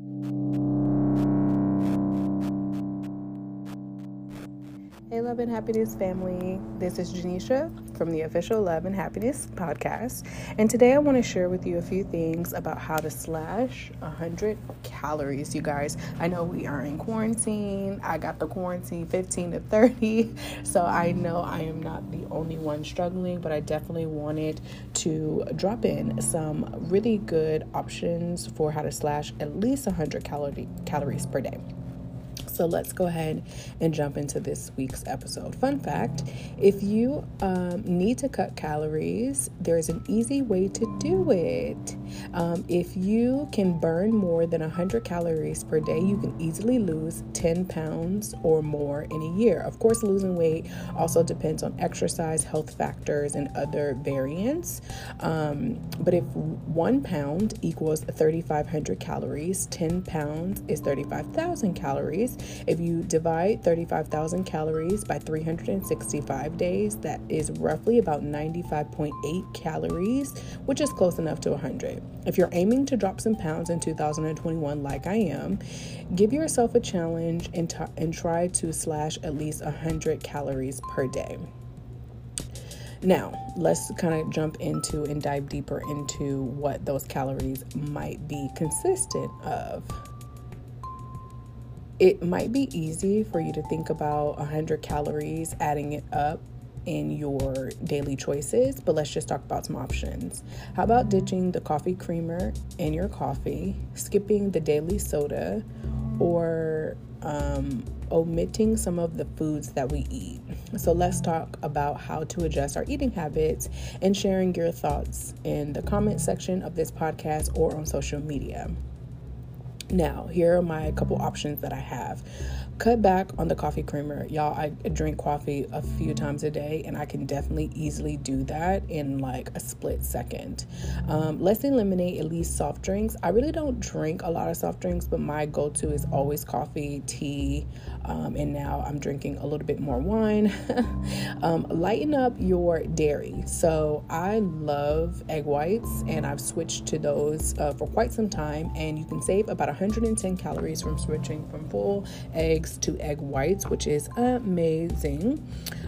Hey, Love and Happiness family. This is Jainishia from the official Love and Happiness podcast. And today I want to share with you a few things about how to slash 100 calories, you guys. I know we are in quarantine. I got the quarantine 15 to 30. So I know I am not the only one struggling, but I definitely wanted to drop in some really good options for how to slash at least 100 calorie, calories per day. So let's go ahead and jump into this week's episode. Fun fact if you um, need to cut calories, there's an easy way to do it. Um, if you can burn more than 100 calories per day, you can easily lose 10 pounds or more in a year. Of course, losing weight also depends on exercise, health factors, and other variants. Um, but if one pound equals 3,500 calories, 10 pounds is 35,000 calories. If you divide 35,000 calories by 365 days, that is roughly about 95.8 calories, which is close enough to 100. If you're aiming to drop some pounds in 2021, like I am, give yourself a challenge and, t- and try to slash at least 100 calories per day. Now, let's kind of jump into and dive deeper into what those calories might be consistent of it might be easy for you to think about 100 calories, adding it up in your daily choices, but let's just talk about some options. How about ditching the coffee creamer in your coffee, skipping the daily soda, or um, omitting some of the foods that we eat? So, let's talk about how to adjust our eating habits and sharing your thoughts in the comment section of this podcast or on social media. Now, here are my couple options that I have. Cut back on the coffee creamer. Y'all, I drink coffee a few times a day, and I can definitely easily do that in like a split second. Um, let's eliminate at least soft drinks. I really don't drink a lot of soft drinks, but my go to is always coffee, tea, um, and now I'm drinking a little bit more wine. um, lighten up your dairy. So I love egg whites, and I've switched to those uh, for quite some time, and you can save about 110 calories from switching from full eggs to egg whites, which is amazing.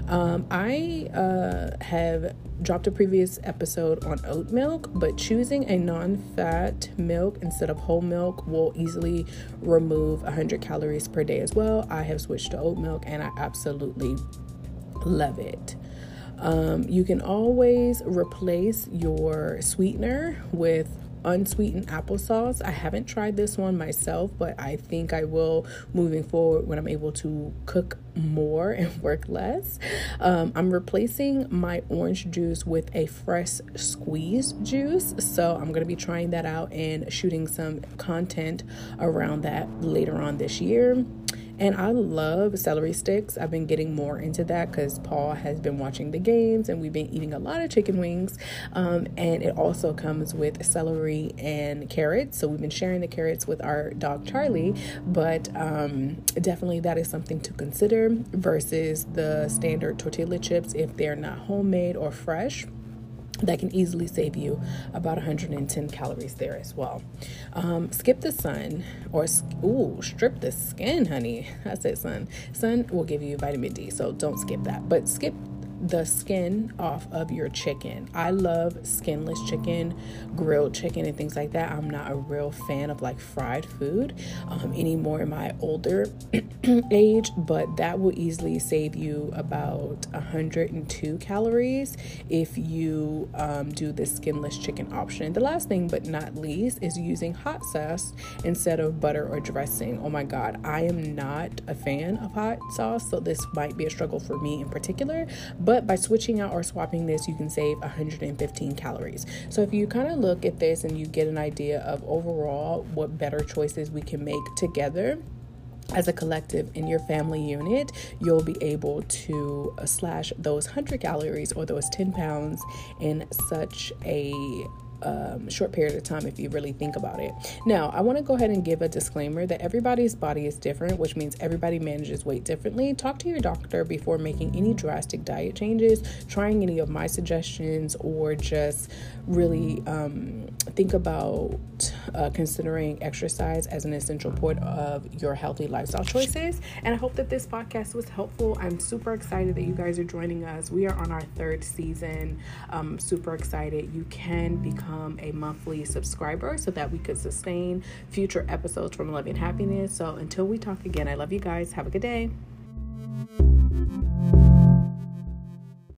Um, I uh, have dropped a previous episode on oat milk, but choosing a non fat milk instead of whole milk will easily remove 100 calories per day as well. I have switched to oat milk and I absolutely love it. Um, you can always replace your sweetener with unsweetened applesauce. I haven't tried this one myself, but I think I will moving forward when I'm able to cook more and work less. Um, I'm replacing my orange juice with a fresh squeezed juice. So I'm going to be trying that out and shooting some content around that later on this year. And I love celery sticks. I've been getting more into that because Paul has been watching the games and we've been eating a lot of chicken wings. Um, and it also comes with celery and carrots. So we've been sharing the carrots with our dog Charlie. But um, definitely that is something to consider versus the standard tortilla chips if they're not homemade or fresh that can easily save you about 110 calories there as well. Um, skip the sun or ooh, strip the skin, honey. I said sun. Sun will give you vitamin D, so don't skip that. But skip the skin off of your chicken. I love skinless chicken, grilled chicken, and things like that. I'm not a real fan of like fried food um, anymore in my older age, but that will easily save you about 102 calories if you um, do the skinless chicken option. The last thing, but not least, is using hot sauce instead of butter or dressing. Oh my God, I am not a fan of hot sauce, so this might be a struggle for me in particular. But by switching out or swapping this, you can save 115 calories. So if you kind of look at this and you get an idea of overall what better choices we can make together, as a collective in your family unit, you'll be able to uh, slash those 100 calories or those 10 pounds in such a um, short period of time if you really think about it. Now, I want to go ahead and give a disclaimer that everybody's body is different, which means everybody manages weight differently. Talk to your doctor before making any drastic diet changes, trying any of my suggestions, or just really um, think about uh, considering exercise as an essential part of your healthy lifestyle choices. And I hope that this podcast was helpful. I'm super excited that you guys are joining us. We are on our third season. I'm super excited. You can become a monthly subscriber so that we could sustain future episodes from Love and Happiness. So until we talk again, I love you guys. Have a good day.